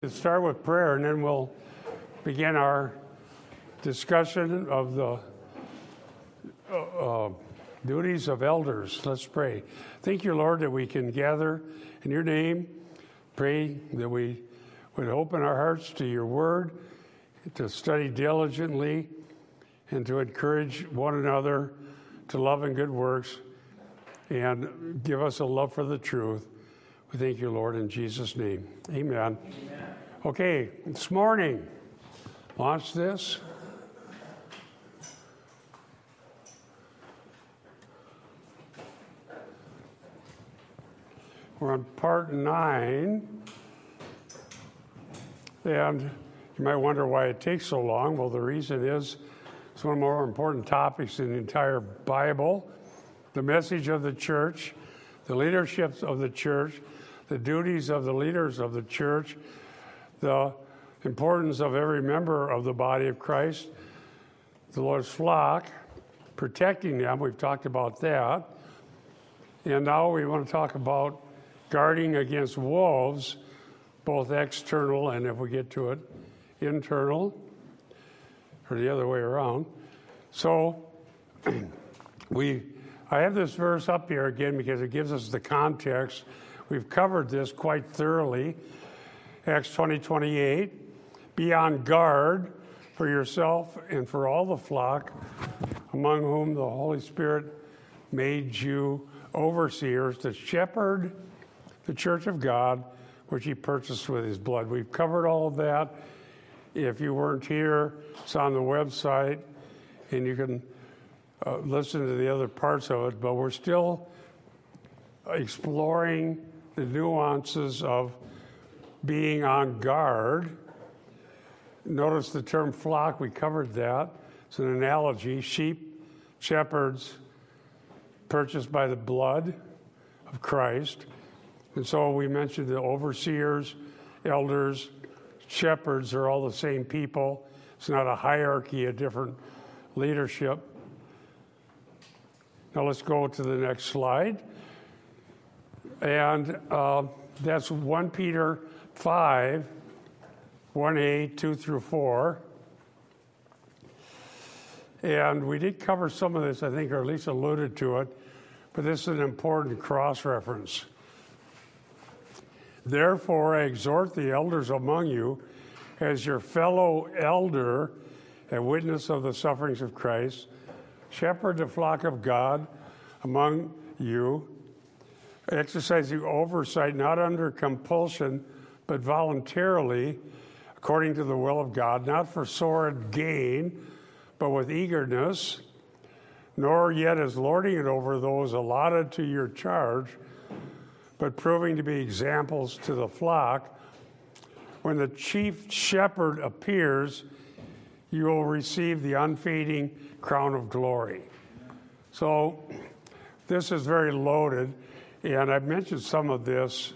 Let's start with prayer and then we'll begin our discussion of the uh, duties of elders. Let's pray. Thank you, Lord, that we can gather in your name. Pray that we would open our hearts to your word, to study diligently, and to encourage one another to love and good works, and give us a love for the truth. We thank you, Lord, in Jesus' name. Amen. Amen. Okay, this morning, watch this. We're on part nine. And you might wonder why it takes so long. Well, the reason is it's one of the more important topics in the entire Bible the message of the church, the leadership of the church, the duties of the leaders of the church the importance of every member of the body of Christ, the Lord's flock, protecting them. We've talked about that. And now we want to talk about guarding against wolves, both external and, if we get to it, internal, or the other way around. So, we, I have this verse up here again because it gives us the context. We've covered this quite thoroughly Acts 20 28. Be on guard for yourself and for all the flock among whom the Holy Spirit made you overseers to shepherd the church of God, which he purchased with his blood. We've covered all of that. If you weren't here, it's on the website, and you can uh, listen to the other parts of it, but we're still exploring the nuances of being on guard. Notice the term flock, we covered that. It's an analogy sheep, shepherds, purchased by the blood of Christ. And so we mentioned the overseers, elders, shepherds are all the same people. It's not a hierarchy of different leadership. Now let's go to the next slide. And uh, that's 1 Peter 5, 1a, 2 through 4. And we did cover some of this, I think, or at least alluded to it, but this is an important cross reference. Therefore, I exhort the elders among you as your fellow elder and witness of the sufferings of Christ, shepherd the flock of God among you, exercising oversight not under compulsion but voluntarily, according to the will of God, not for sordid gain, but with eagerness, nor yet as lording it over those allotted to your charge, but proving to be examples to the flock. When the chief shepherd appears, you will receive the unfading crown of glory. So, this is very loaded, and I've mentioned some of this.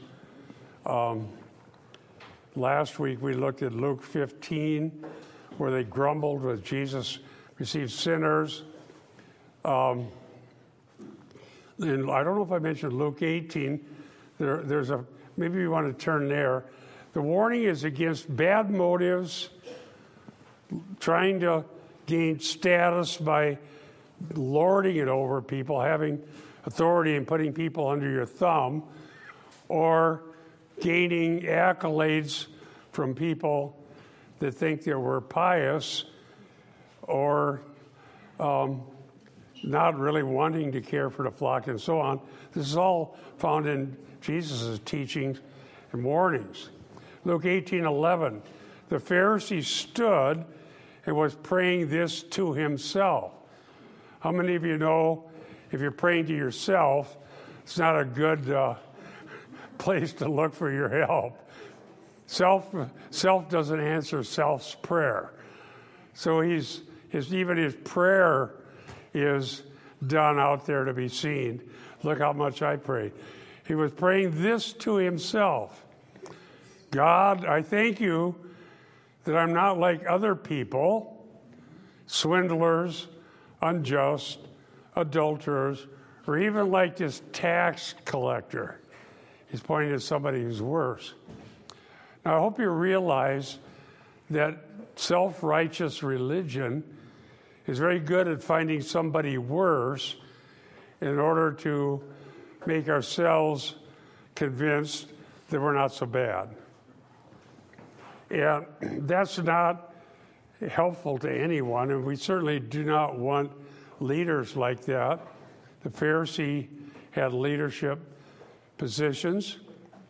Um, Last week we looked at Luke 15, where they grumbled with Jesus received sinners. Um, and I don't know if I mentioned Luke 18. There, there's a maybe you want to turn there. The warning is against bad motives, trying to gain status by lording it over people, having authority and putting people under your thumb, or gaining accolades from people that think they were pious or um, not really wanting to care for the flock and so on. This is all found in Jesus' teachings and warnings. Luke 18 11. The Pharisee stood and was praying this to himself. How many of you know if you're praying to yourself, it's not a good uh, place to look for your help. Self, self doesn't answer self's prayer. So he's, his, even his prayer is done out there to be seen. Look how much I pray. He was praying this to himself God, I thank you that I'm not like other people, swindlers, unjust, adulterers, or even like this tax collector. He's pointing to somebody who's worse. Now, I hope you realize that self righteous religion is very good at finding somebody worse in order to make ourselves convinced that we're not so bad. And that's not helpful to anyone, and we certainly do not want leaders like that. The Pharisee had leadership positions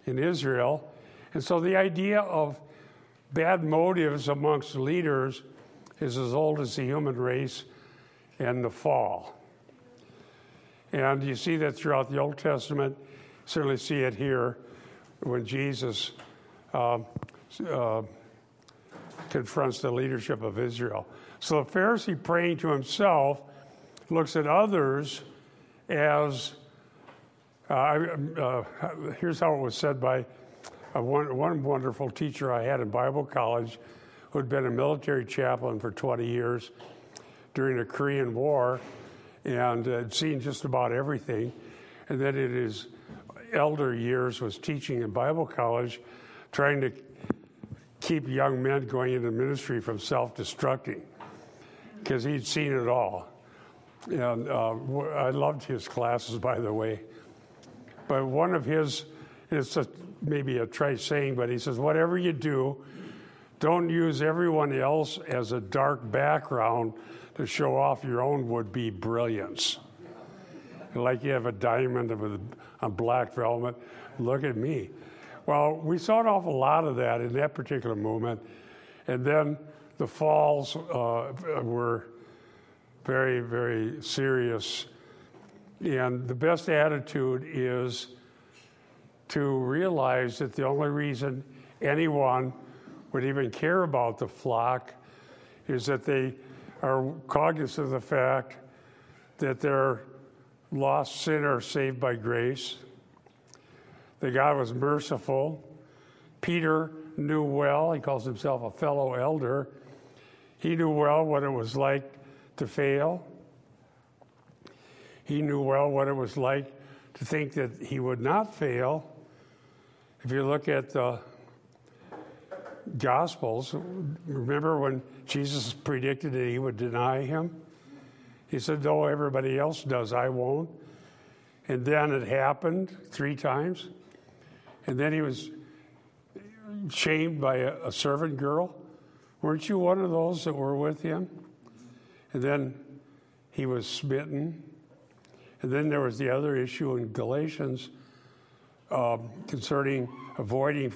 in Israel, and so the idea of bad motives amongst leaders is as old as the human race and the fall. And you see that throughout the Old Testament. Certainly see it here when Jesus uh, uh, confronts the leadership of Israel. So the Pharisee praying to himself looks at others as uh, uh here's how it was said by one, one wonderful teacher I had in Bible college who had been a military chaplain for 20 years during the Korean War and had seen just about everything. And then in his elder years was teaching in Bible college, trying to keep young men going into ministry from self-destructing because he'd seen it all. And uh, I loved his classes, by the way. But one of his, it's a, maybe a trite saying, but he says, whatever you do, don't use everyone else as a dark background to show off your own would be brilliance. Like you have a diamond with a black velvet. Look at me. Well, we saw an awful lot of that in that particular movement. And then the falls uh, were very, very serious. And the best attitude is to realize that the only reason anyone would even care about the flock is that they are cognizant of the fact that they're lost sinner saved by grace, that God was merciful. Peter knew well, he calls himself a fellow elder. He knew well what it was like to fail. He knew well what it was like to think that he would not fail. If you look at the Gospels, remember when Jesus predicted that he would deny him? He said, Though everybody else does, I won't. And then it happened three times. And then he was shamed by a, a servant girl. Weren't you one of those that were with him? And then he was smitten. And then there was the other issue in Galatians um, concerning avoiding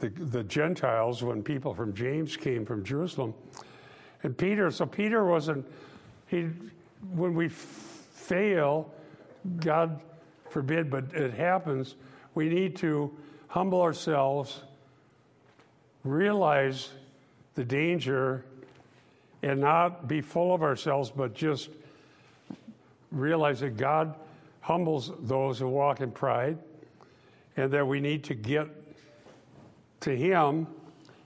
the, the Gentiles when people from James came from Jerusalem. And Peter, so Peter wasn't, he, when we fail, God forbid, but it happens, we need to humble ourselves, realize the danger, and not be full of ourselves, but just realize that God humbles those who walk in pride, and that we need to get to Him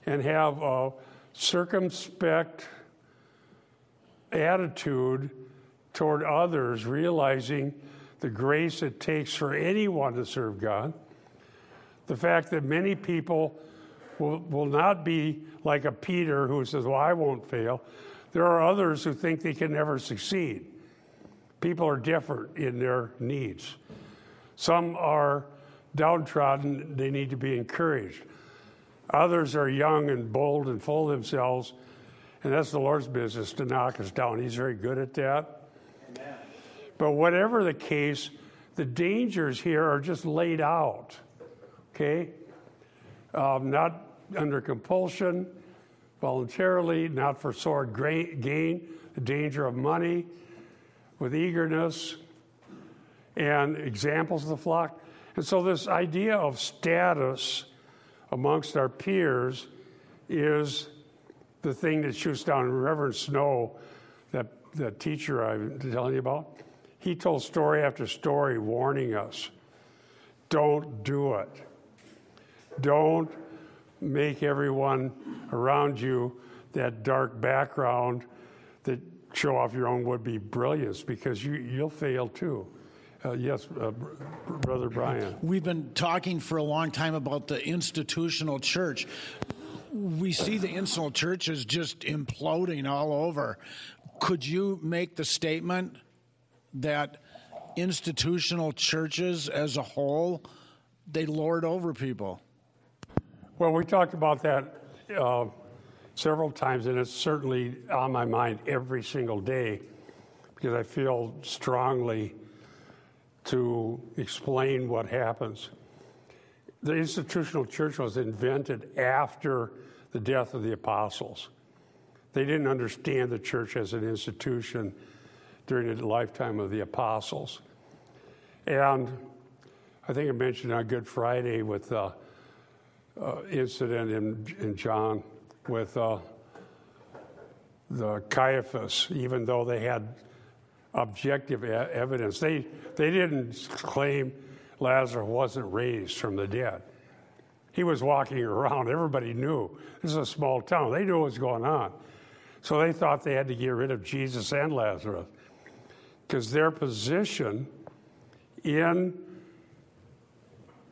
and have a circumspect attitude toward others, realizing the grace it takes for anyone to serve God. The fact that many people will, will not be like a Peter who says, Well, I won't fail. There are others who think they can never succeed. People are different in their needs. Some are downtrodden, they need to be encouraged. Others are young and bold and full of themselves, and that's the Lord's business to knock us down. He's very good at that. Amen. But whatever the case, the dangers here are just laid out, okay? Um, not under compulsion, voluntarily, not for sword gain, the danger of money, with eagerness, and examples of the flock. And so, this idea of status amongst our peers is the thing that shoots down. Reverend Snow, that, that teacher I'm telling you about, he told story after story warning us don't do it. Don't make everyone around you that dark background that show off your own would be brilliance because you, you'll fail too. Uh, yes, uh, Br- Brother Brian. We've been talking for a long time about the institutional church. We see the institutional church is just imploding all over. Could you make the statement that institutional churches as a whole they lord over people? Well, we talked about that uh, several times, and it's certainly on my mind every single day because I feel strongly to explain what happens. The institutional church was invented after the death of the apostles. They didn't understand the church as an institution during the lifetime of the apostles. And I think I mentioned on Good Friday with the uh, incident in, in John with uh, the Caiaphas, even though they had objective e- evidence. They, they didn't claim Lazarus wasn't raised from the dead. He was walking around. Everybody knew. This is a small town. They knew what was going on. So they thought they had to get rid of Jesus and Lazarus because their position in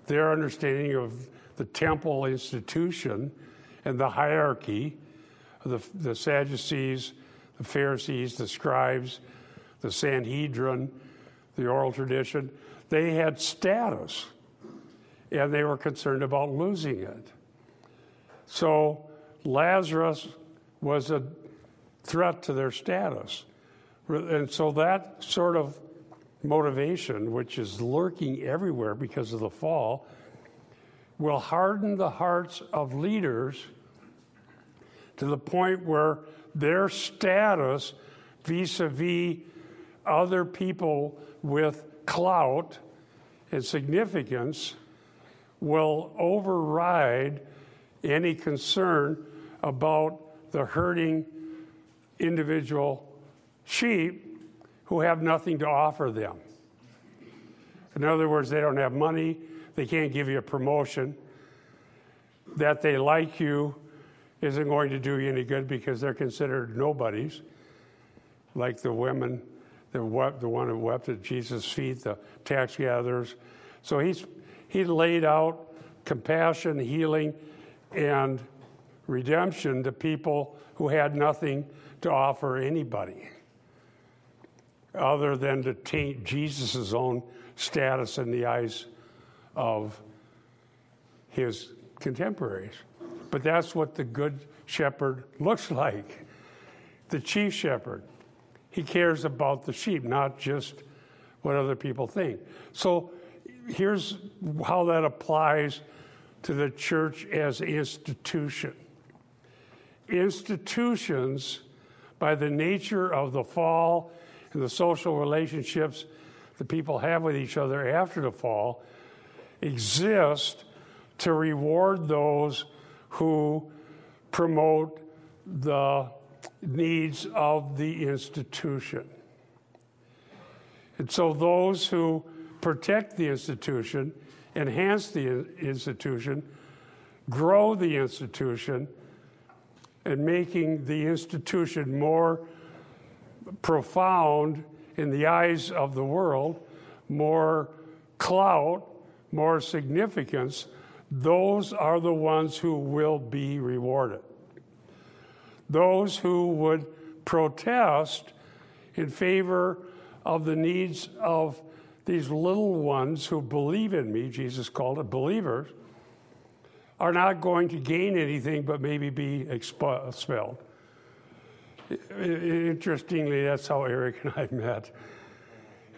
their understanding of the temple institution and the hierarchy the, the Sadducees, the Pharisees, the scribes, the Sanhedrin, the oral tradition, they had status and they were concerned about losing it. So Lazarus was a threat to their status. And so that sort of motivation, which is lurking everywhere because of the fall, will harden the hearts of leaders to the point where their status vis a vis other people with clout and significance will override any concern about the hurting individual sheep who have nothing to offer them. In other words, they don't have money, they can't give you a promotion. That they like you isn't going to do you any good because they're considered nobodies, like the women, the, wept, the one who wept at Jesus' feet, the tax gatherers. So he's, he laid out compassion, healing, and redemption to people who had nothing to offer anybody other than to taint Jesus' own status in the eyes of his contemporaries. But that's what the good shepherd looks like the chief shepherd. He cares about the sheep, not just what other people think. So here's how that applies to the church as institution. Institutions, by the nature of the fall and the social relationships that people have with each other after the fall, exist to reward those who promote the needs of the institution. And so those who protect the institution, enhance the institution, grow the institution, and making the institution more profound in the eyes of the world, more clout, more significance, those are the ones who will be rewarded. Those who would protest in favor of the needs of these little ones who believe in me, Jesus called it believers, are not going to gain anything but maybe be expelled. Interestingly, that's how Eric and I met.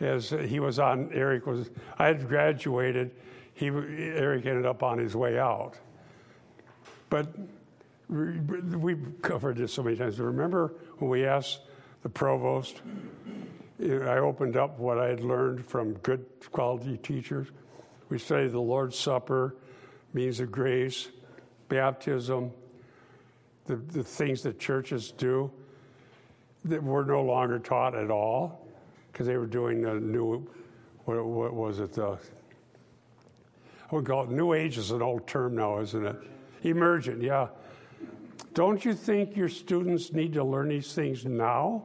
As he was on, Eric was, I had graduated, he, Eric ended up on his way out. But we've covered this so many times. Remember when we asked the provost, I opened up what I had learned from good quality teachers. We studied the Lord's Supper, means of grace, baptism, the, the things that churches do that were no longer taught at all because they were doing the new, what, what was it? Uh, the, I would call it New Age is an old term now, isn't it? Emergent, yeah. Don't you think your students need to learn these things now?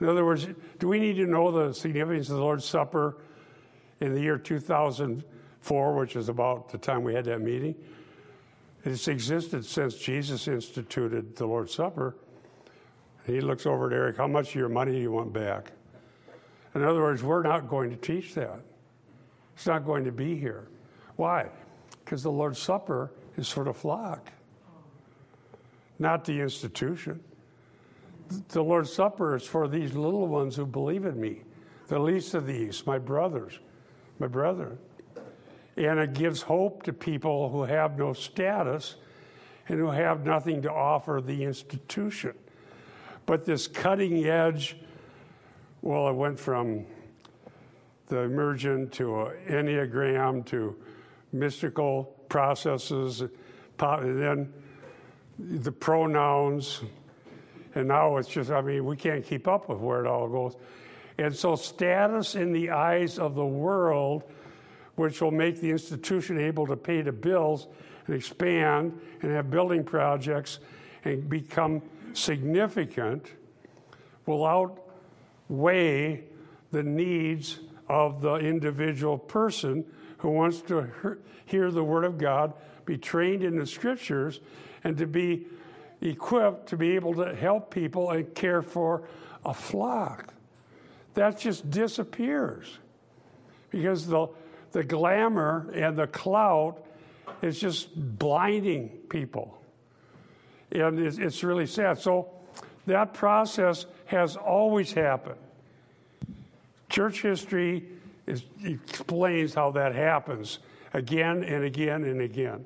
In other words, do we need to know the significance of the Lord's Supper in the year 2004, which is about the time we had that meeting. It's existed since Jesus instituted the Lord's Supper. He looks over at Eric, how much of your money do you want back? In other words, we're not going to teach that. It's not going to be here. Why? Because the Lord's Supper is for the flock, not the institution. The Lord's Supper is for these little ones who believe in me, the least of these, my brothers, my brethren. And it gives hope to people who have no status and who have nothing to offer the institution. But this cutting edge, well, it went from the emergent to Enneagram to mystical processes, and then the pronouns. And now it's just, I mean, we can't keep up with where it all goes. And so, status in the eyes of the world, which will make the institution able to pay the bills and expand and have building projects and become significant, will outweigh the needs of the individual person who wants to hear the Word of God, be trained in the Scriptures, and to be equipped to be able to help people and care for a flock. That just disappears because the, the glamour and the clout is just blinding people. And it's, it's really sad. So that process has always happened. Church history is, explains how that happens again and again and again.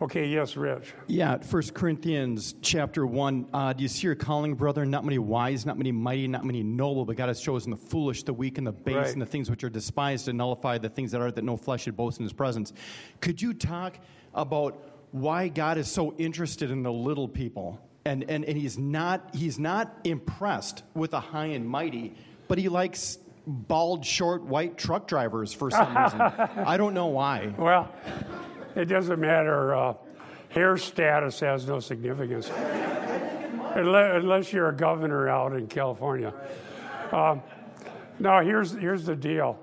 Okay, yes, Rich. Yeah, First Corinthians chapter 1. Uh, do you see your calling, brother? Not many wise, not many mighty, not many noble, but God has chosen the foolish, the weak, and the base, Right. and the things which are despised to nullify the things that are, that no flesh should boast in his presence. Could you talk about why God is so interested in the little people? And, and, and he's, not, he's not impressed with the high and mighty, but he likes bald, short, white truck drivers for some reason. I don't know why. Well, it doesn't matter. Uh, hair status has no significance unless, unless you're a governor out in California. Um, now, here's, here's the deal.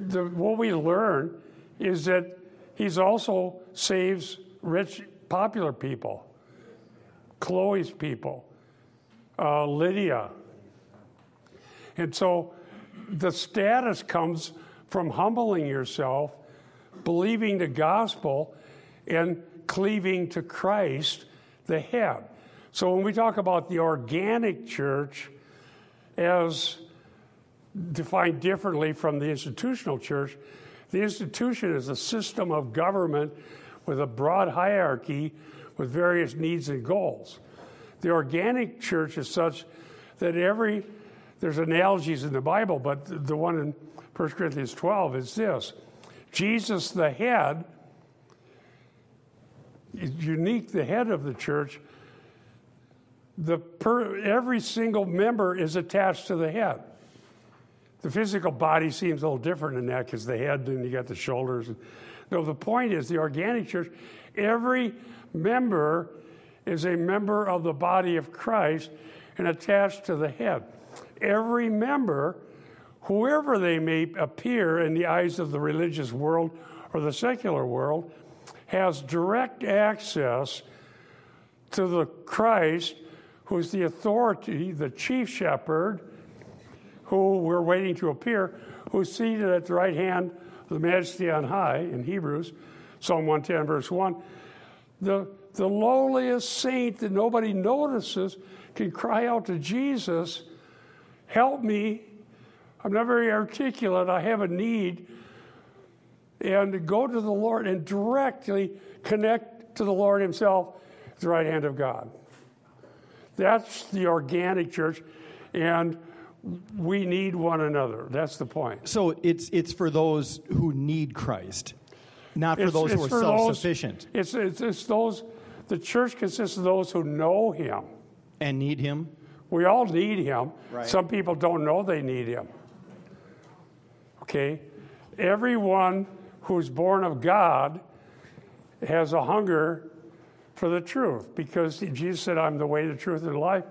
The, what we learn is that he's also saves rich, popular people, Chloe's people, uh, Lydia. And so the status comes from humbling yourself, believing the gospel, and cleaving to Christ, the head. So when we talk about the organic church as defined differently from the institutional church, the institution is a system of government with a broad hierarchy with various needs and goals. The organic church is such that every there's analogies in the Bible, but the one in 1 Corinthians 12 is this Jesus, the head, is unique, the head of the church. The per, every single member is attached to the head. The physical body seems a little different in that because the head, then you got the shoulders. No, the point is the organic church, every member is a member of the body of Christ and attached to the head. Every member, whoever they may appear in the eyes of the religious world or the secular world, has direct access to the Christ who's the authority, the chief shepherd, who we're waiting to appear, who's seated at the right hand of the majesty on high in Hebrews, Psalm 110, verse 1. The, the lowliest saint that nobody notices can cry out to Jesus, Help me. I'm not very articulate. I have a need. And go to the Lord and directly connect to the Lord Himself the right hand of God. That's the organic church. And we need one another. That's the point. So it's it's for those who need Christ, not for It's- those who are self-sufficient It's, it's, it's those, the church consists of those who know Him. and need Him. We all need Him. Right. Some people don't know they need Him. Okay? Everyone who's born of God has a hunger for the truth because Jesus said, I'm the way, the truth, and the life.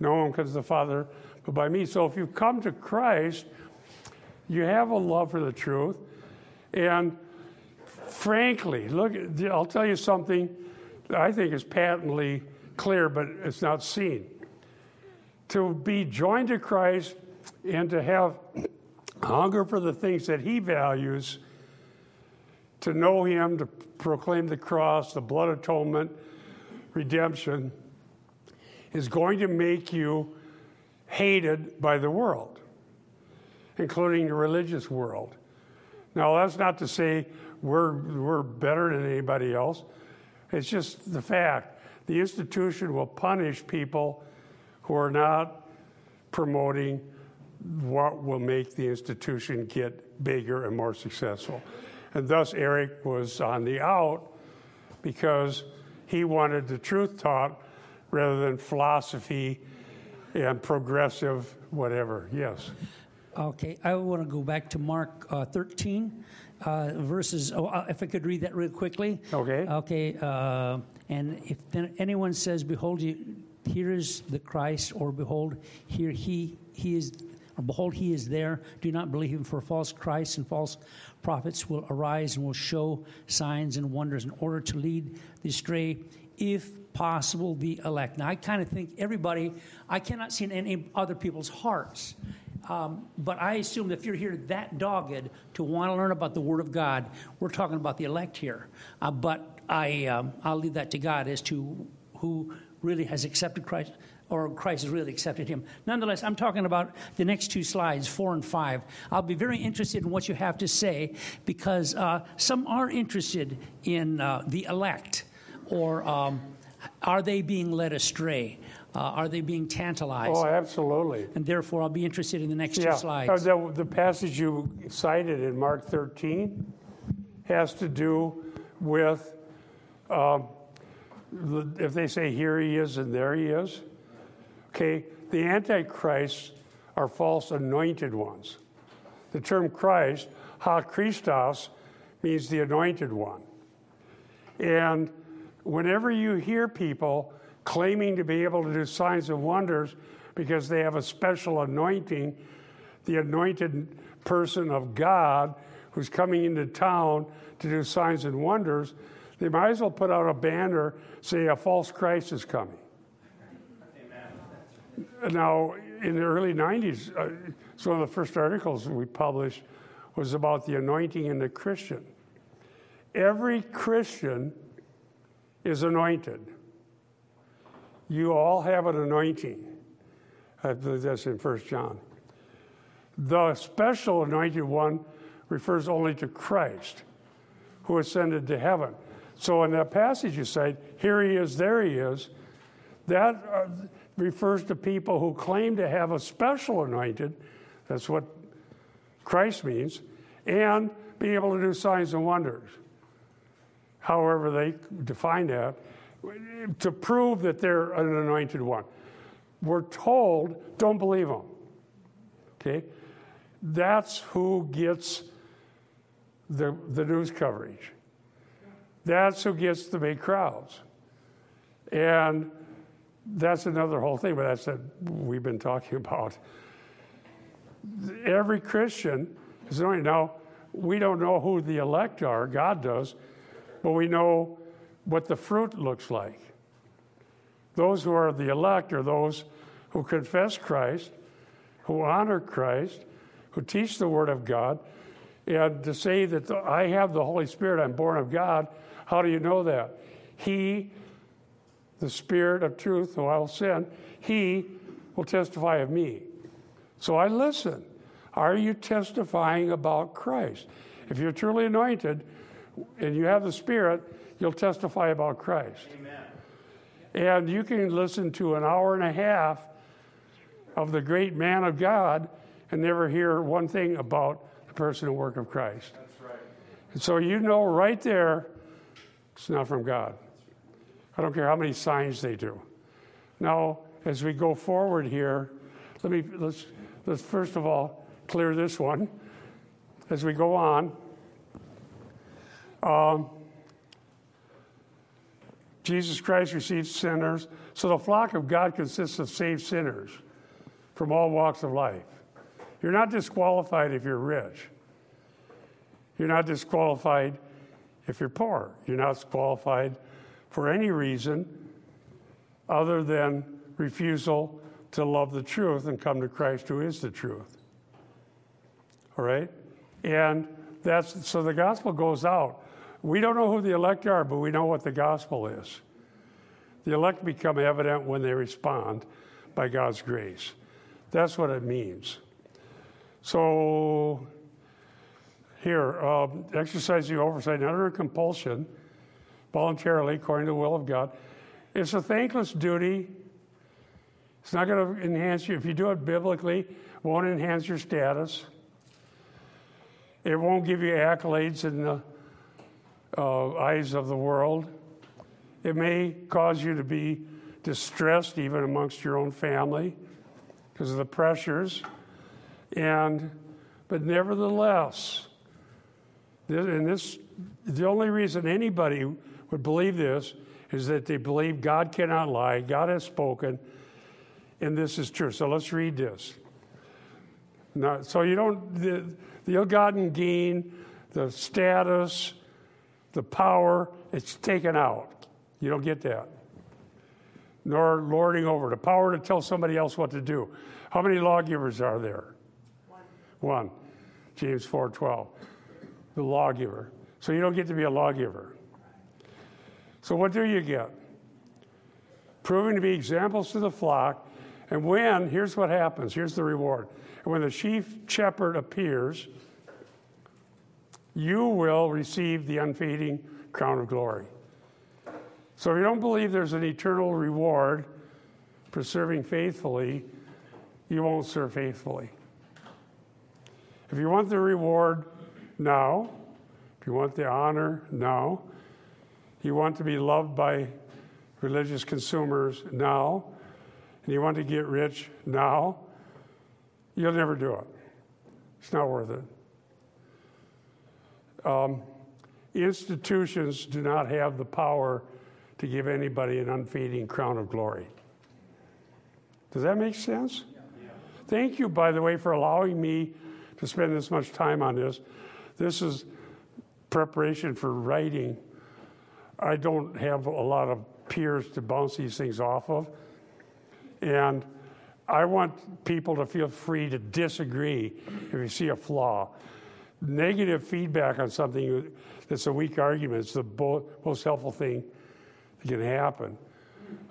No one comes to the Father but by me. So if you come to Christ, you have a love for the truth. And frankly, look, I'll tell you something that I think is patently clear, but it's not seen. To be joined to Christ and to have hunger for the things that He values, to know Him, to proclaim the cross, the blood atonement, redemption, is going to make you hated by the world, including the religious world. Now, that's not to say we're, we're better than anybody else. It's just the fact. The institution will punish people who are not promoting what will make the institution get bigger and more successful. And thus, Eric was on the out because he wanted the truth taught rather than philosophy and progressive whatever. Yes. Okay, I want to go back to Mark uh, 13, uh, verses. Oh, uh, if I could read that real quickly. Okay. Okay, uh, and if then anyone says, "Behold, you, here is the Christ," or "Behold, here he he is," or "Behold, he is there," do not believe him. For false Christs and false prophets will arise and will show signs and wonders in order to lead the astray, if possible, the elect. Now, I kind of think everybody. I cannot see in any other people's hearts um, but I assume that if you're here that dogged to want to learn about the Word of God, we're talking about the elect here. Uh, but I, um, I'll leave that to God as to who really has accepted Christ or Christ has really accepted him. Nonetheless, I'm talking about the next two slides, four and five. I'll be very interested in what you have to say because uh, some are interested in uh, the elect or um, are they being led astray? Uh, are they being tantalized? Oh, absolutely. And therefore, I'll be interested in the next Yeah. two slides. Uh, The, the passage you cited in Mark 13 has to do with um, the- if they say here he is and there he is. Okay, the antichrists are false anointed ones. The term Christ, ha Christos, means the anointed one. And whenever you hear people claiming to be able to do signs and wonders because they have a special anointing, the anointed person of God who's coming into town to do signs and wonders, they might as well put out a banner say a false Christ is coming. Now, in the early 90s, uh, one of the first articles we published was about the anointing in the Christian. Every Christian is anointed. You all have an anointing. I believe that's in 1 John. The special anointed one refers only to Christ, who ascended to heaven. So in that passage you say, here he is, there he is, that uh, refers to people who claim to have a special anointed, that's what Christ means, and be able to do signs and wonders. However, they define that to prove that they're an anointed one. We're told, don't believe them. Okay? That's who gets the, the news coverage. That's who gets the big crowds. And that's another whole thing, but that's what we've been talking about. Every Christian is anointed. Now, we don't know who the elect are, God does, but we know what the fruit looks like. Those who are the elect are those who confess Christ, who honor Christ, who teach the Word of God. And to say that the, I have the Holy Spirit, I'm born of God, how do you know that? He, the Spirit of truth, who I will send, He will testify of me. So I listen. Are you testifying about Christ? If you're truly anointed and you have the Spirit, you'll testify about Christ. Amen. And you can listen to an hour and a half of the great man of God and never hear one thing about the person and work of Christ. That's right. And so you know right there, it's not from God. I don't care how many signs they do. Now, as we go forward here, let me let's let's first of all clear this one as we go on. Um, Jesus Christ receives sinners. So the flock of God consists of saved sinners from all walks of life. You're not disqualified if you're rich. You're not disqualified if you're poor. You're not disqualified for any reason other than refusal to love the truth and come to Christ who is the truth. All right? And that's so the gospel goes out. We don't know who the elect are, but we know what the gospel is. The elect become evident when they respond by God's grace. That's what it means. So, here, um, exercising oversight under compulsion, voluntarily, according to the will of God. It's a thankless duty. It's not going to enhance you. If you do it biblically, it won't enhance your status. It won't give you accolades in the uh, eyes of the world. It may cause you to be distressed even amongst your own family because of the pressures. And but nevertheless, and this the only reason anybody would believe this is that they believe God cannot lie, God has spoken, and this is true. So let's read this. Now, so you don't the, the ill-gotten gain, the status, the power, it's taken out. You don't get that. Nor lording over the power to tell somebody else what to do. How many lawgivers are there? One. One. James 4:12. The lawgiver. So you don't get to be a lawgiver. So what do you get? Proving to be examples to the flock. And when, here's what happens, here's the reward. And when the chief shepherd appears, you will receive the unfading crown of glory. So if you don't believe there's an eternal reward for serving faithfully, you won't serve faithfully. If you want the reward now, if you want the honor now, you want to be loved by religious consumers now, and you want to get rich now, you'll never do it. It's not worth it. Um, institutions do not have the power to give anybody an unfading crown of glory. Does that make sense? Thank you, by the way, for allowing me to spend this much time on this. This is preparation for writing. I don't have a lot of peers to bounce these things off of. And I want people to feel free to disagree if you see a flaw. Negative feedback on something that's a weak argument is the most helpful thing that can happen.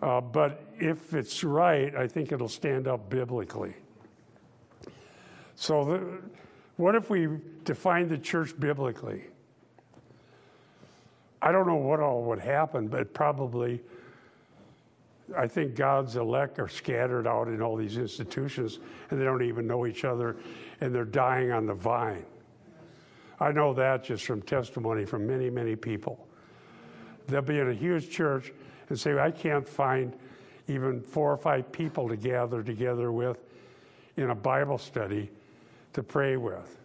Uh, but if it's right, I think it'll stand up biblically. So, the, what if we define the church biblically? I don't know what all would happen, but probably, I think God's elect are scattered out in all these institutions and they don't even know each other and they're dying on the vine. I know that just from testimony from many, many people they'll be in a huge church and say, I can't find even four or five people to gather together with in a Bible study to pray with.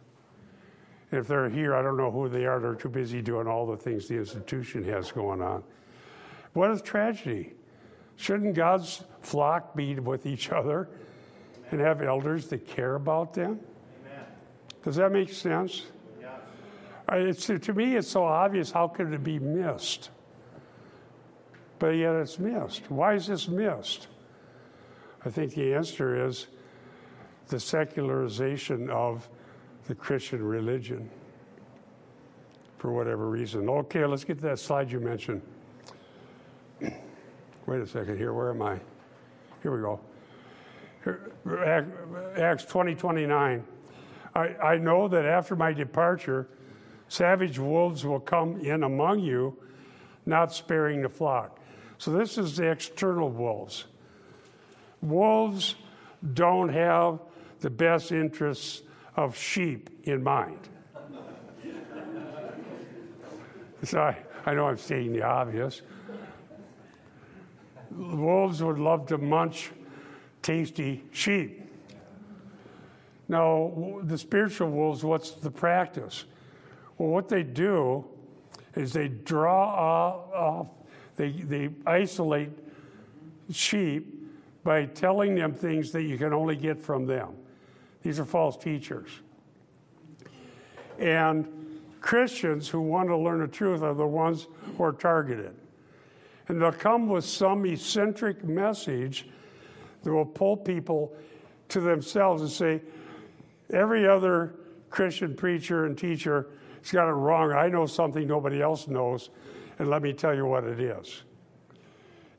And if they're here, I don't know who they are. They're too busy doing all the things the institution has going on. What a tragedy. Shouldn't God's flock be with each other and have elders that care about them? Amen. Does that make sense? It's, to me, it's so obvious. How could it be missed? but yet it's missed. Why is this missed? I think the answer is the secularization of the Christian religion for whatever reason. Okay, let's get to that slide you mentioned. Wait a second here. Where am I? Here we go. Acts 20 29. I, I know that after my departure, savage wolves will come in among you, not sparing the flock. So this is the external wolves. Wolves don't have the best interests of sheep in mind. so I, I know I'm stating the obvious. Wolves would love to munch tasty sheep. Now, the spiritual wolves, what's the practice? Well, what they do is they draw off they, they isolate sheep by telling them things that you can only get from them. These are false teachers. And Christians who want to learn the truth are the ones who are targeted. And they'll come with some eccentric message that will pull people to themselves and say, every other Christian preacher and teacher has got it wrong. I know something nobody else knows, and let me tell you what it is.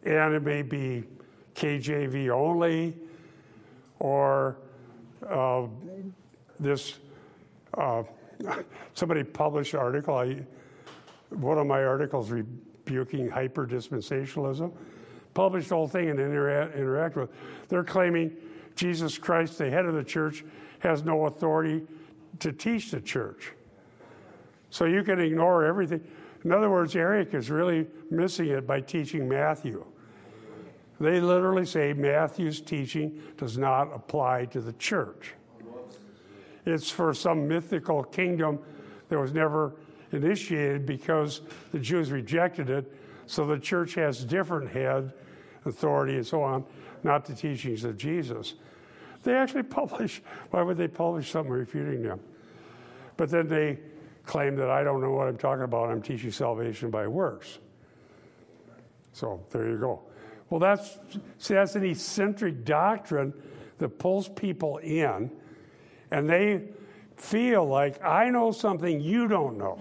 And it may be KJV only, or uh, this. Uh, somebody published an article. I, one of my articles rebuking hyper dispensationalism. Published the whole thing and intera- interact with. They're claiming Jesus Christ, the head of the church, has no authority to teach the church. So you can ignore everything. In other words, Eric is really missing it by teaching Matthew. They literally say Matthew's teaching does not apply to the church. It's for some mythical kingdom that was never initiated because the Jews rejected it. So the church has different head, authority, and so on, not the teachings of Jesus. They actually publish, why would they publish something refuting them? But then they claim that I don't know what I'm talking about. I'm teaching salvation by works. So there you go. Well, that's see, that's an eccentric doctrine that pulls people in, and they feel like I know something you don't know.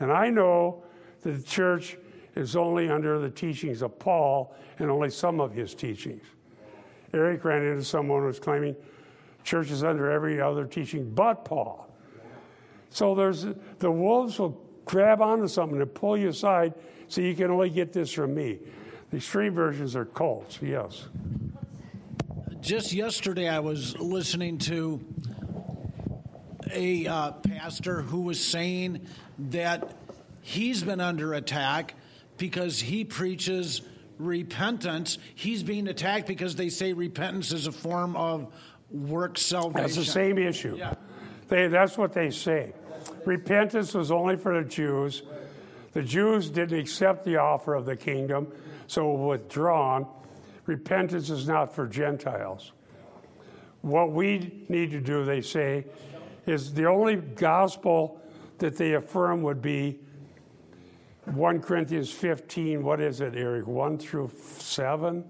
And I know that the church is only under the teachings of Paul and only some of his teachings. Eric ran into someone who was claiming church is under every other teaching but Paul. So there's the wolves will grab onto something and pull you aside so you can only get this from me. The extreme versions are cults, yes. Just yesterday, I was listening to a uh, pastor who was saying that he's been under attack because he preaches repentance. He's being attacked because they say repentance is a form of work salvation. That's the same issue. Yeah. They, that's what they say. Repentance was only for the Jews. The Jews didn't accept the offer of the kingdom, so withdrawn. Repentance is not for Gentiles. What we need to do, they say, is the only gospel that they affirm would be 1 Corinthians 15. What is it, Eric? 1 through 7?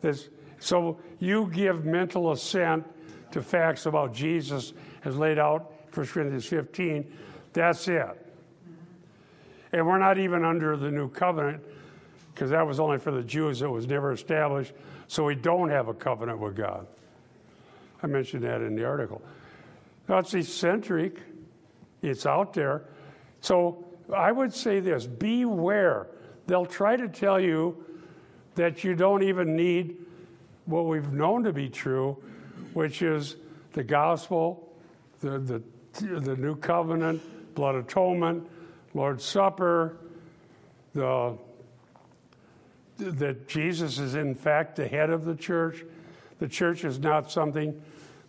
This, so you give mental assent to facts about Jesus as laid out 1 Corinthians 15. That's it. And we're not even under the new covenant because that was only for the Jews. It was never established. So we don't have a covenant with God. I mentioned that in the article. That's eccentric. It's out there. So I would say this beware. They'll try to tell you that you don't even need what we've known to be true, which is the gospel, the, the, the new covenant, blood atonement, Lord's Supper, the, that Jesus is in fact the head of the church. The church is not something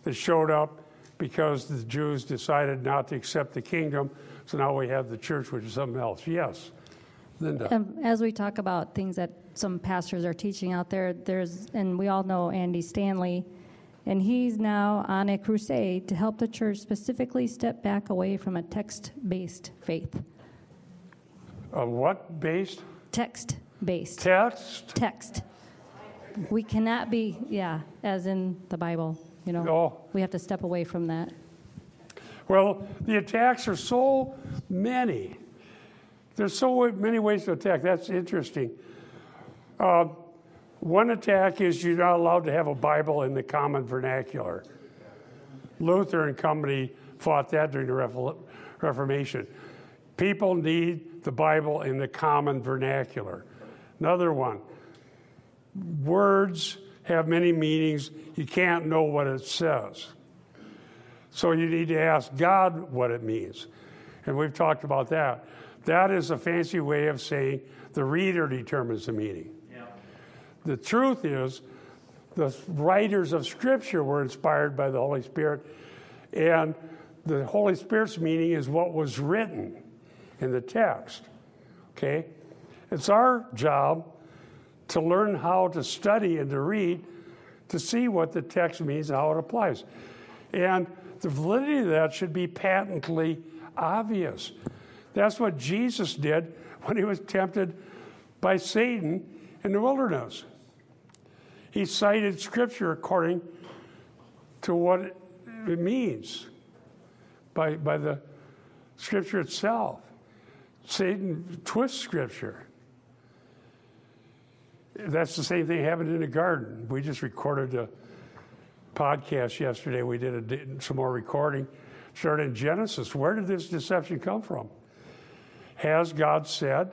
that showed up because the Jews decided not to accept the kingdom. So now we have the church, which is something else. Yes, Linda. Um, as we talk about things that some pastors are teaching out there, there's, and we all know Andy Stanley, and he's now on a crusade to help the church specifically step back away from a text based faith. Uh, what based? Text based. Text? Text. We cannot be, yeah, as in the Bible, you know. Oh. We have to step away from that. Well, the attacks are so many. There's so many ways to attack. That's interesting. Uh, one attack is you're not allowed to have a Bible in the common vernacular. Luther and company fought that during the Reformation. People need the Bible in the common vernacular. Another one words have many meanings. You can't know what it says. So you need to ask God what it means. And we've talked about that. That is a fancy way of saying the reader determines the meaning. The truth is, the writers of Scripture were inspired by the Holy Spirit, and the Holy Spirit's meaning is what was written in the text. Okay? It's our job to learn how to study and to read to see what the text means and how it applies. And the validity of that should be patently obvious. That's what Jesus did when he was tempted by Satan in the wilderness. He cited scripture according to what it means by, by the scripture itself. Satan twists scripture. That's the same thing happened in the garden. We just recorded a podcast yesterday. We did a, some more recording. Started in Genesis. Where did this deception come from? Has God said?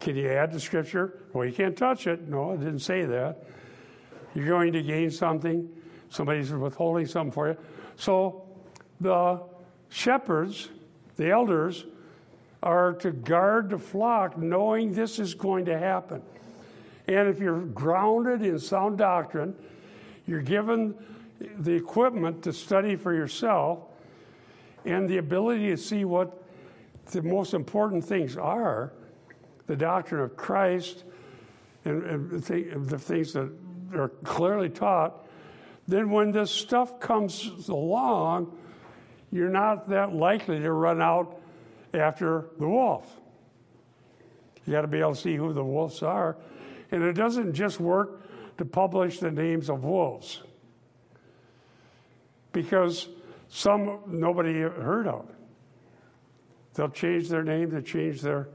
Can you add to Scripture? Well, you can't touch it. No, I didn't say that. You're going to gain something. Somebody's withholding something for you. So the shepherds, the elders, are to guard the flock knowing this is going to happen. And if you're grounded in sound doctrine, you're given the equipment to study for yourself and the ability to see what the most important things are the doctrine of Christ and, and the things that are clearly taught. Then, when this stuff comes along, you're not that likely to run out after the wolf. You got to be able to see who the wolves are. And it doesn't just work to publish the names of wolves because some nobody heard of. They'll change their name, they'll change their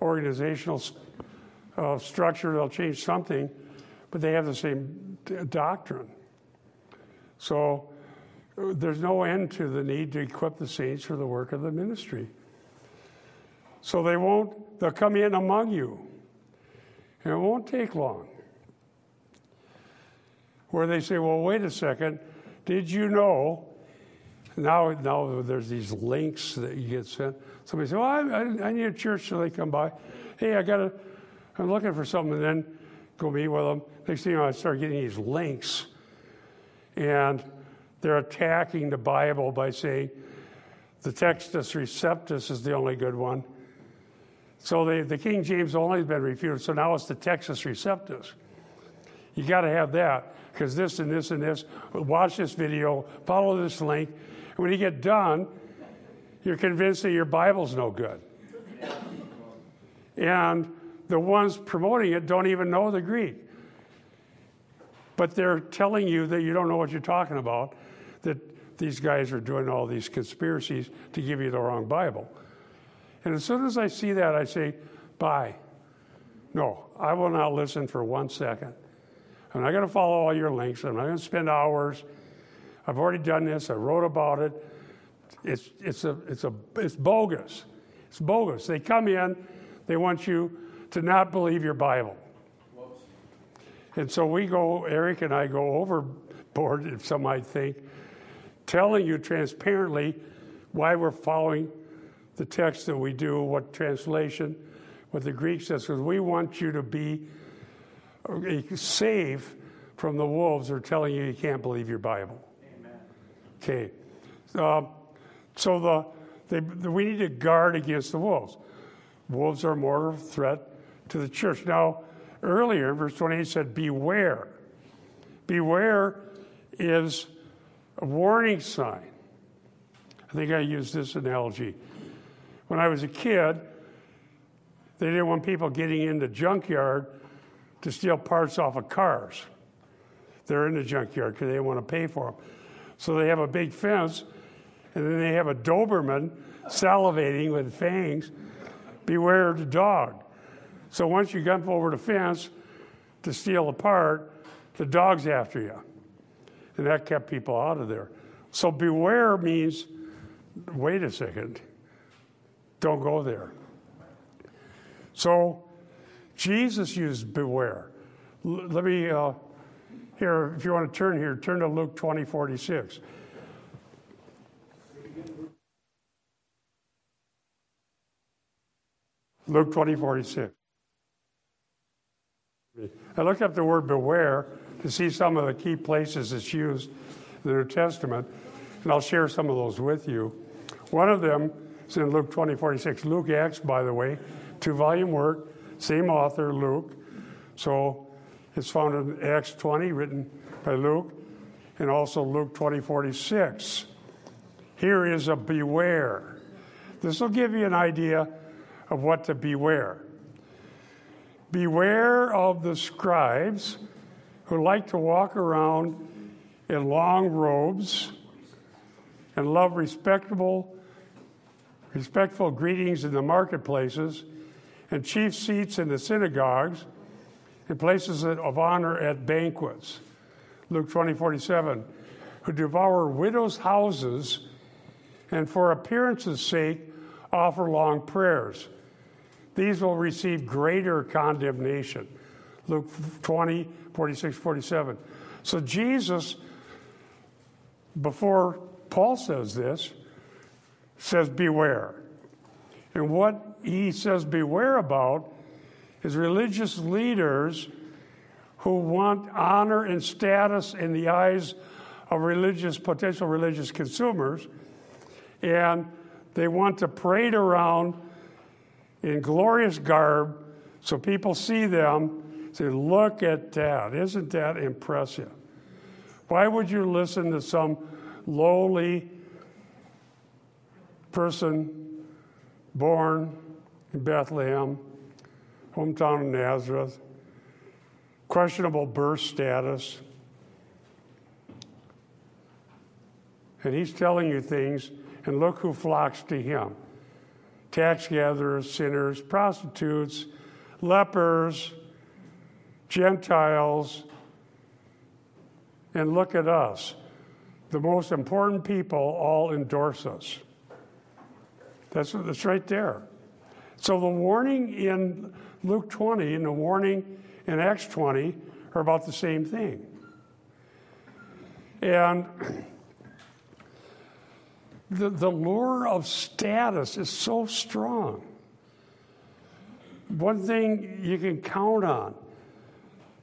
organizational uh, structure, they'll change something, but they have the same doctrine. So uh, there's no end to the need to equip the saints for the work of the ministry. So they won't, they'll come in among you. And it won't take long. Where they say, well, wait a second, did you know? Now, now there's these links that you get sent. Somebody says, well, I, I, need a church so they come by. Hey, I got to, I'm looking for something. And then go meet with them. Next thing you know, I start getting these links. And they're attacking the Bible by saying the Textus Receptus is the only good one. So the, the King James only has been refuted, so now it's the Textus Receptus. You got to have that because this and this and this. Watch this video, follow this link. When you get done, you're convinced that your Bible's no good. And the ones promoting it don't even know the Greek. But they're telling you that you don't know what you're talking about, that these guys are doing all these conspiracies to give you the wrong Bible. And as soon as I see that, I say, bye. No, I will not listen for one second. I'm not going to follow all your links. I'm not going to spend hours. I've already done this. I wrote about it. It's, it's, a, it's, a, it's bogus. It's bogus. They come in, they want you to not believe your Bible. And so we go, Eric and I go overboard, if some might think, telling you transparently why we're following the text that we do, what translation, what the Greek says, because we want you to be uh, safe from the wolves who are telling you you can't believe your Bible. Okay. Uh, so the, they, the, we need to guard against the wolves. Wolves are a mortal threat to the church. Now, earlier, verse 28 said, Beware. Beware is a warning sign. I think I used this analogy. When I was a kid, they didn't want people getting in the junkyard to steal parts off of cars. They're in the junkyard because they didn't want to pay for them. So they have a big fence, and then they have a Doberman salivating with fangs. Beware the dog. So once you jump over the fence to steal a part, the dog's after you. And that kept people out of there. So beware means wait a second. Don't go there. So Jesus used beware. L- let me, uh, here, if you want to turn here, turn to Luke 20, 46. Luke 20, 46. I looked up the word beware to see some of the key places it's used in the New Testament, and I'll share some of those with you. One of them is in Luke 20, 46. Luke Acts, by the way, two volume work, same author, Luke. So It's found in Acts 20, written by Luke, and also Luke 20, 46. Here is a beware. This will give you an idea of what to beware. Beware of the scribes who like to walk around in long robes and love respectable, respectful greetings in the marketplaces and chief seats in the synagogues and places it of honor at banquets. Luke 20, 47, who devour widows' houses and for appearance's sake offer long prayers. These will receive greater condemnation. Luke 20, 46, 47. So Jesus, before Paul says this, says, Beware. And what he says, Beware about is religious leaders who want honor and status in the eyes of religious, potential religious consumers, and they want to parade around in glorious garb so people see them say, Look at that. Isn't that impressive? Why would you listen to some lowly person born in Bethlehem, hometown of Nazareth, questionable birth status? And he's telling you things, and look who flocks to him tax gatherers, sinners, prostitutes, lepers, Gentiles, and look at us. The most important people all endorse us. That's, that's right there. So the warning in Luke 20 and the warning in Acts 20 are about the same thing. And the, the lure of status is so strong. One thing you can count on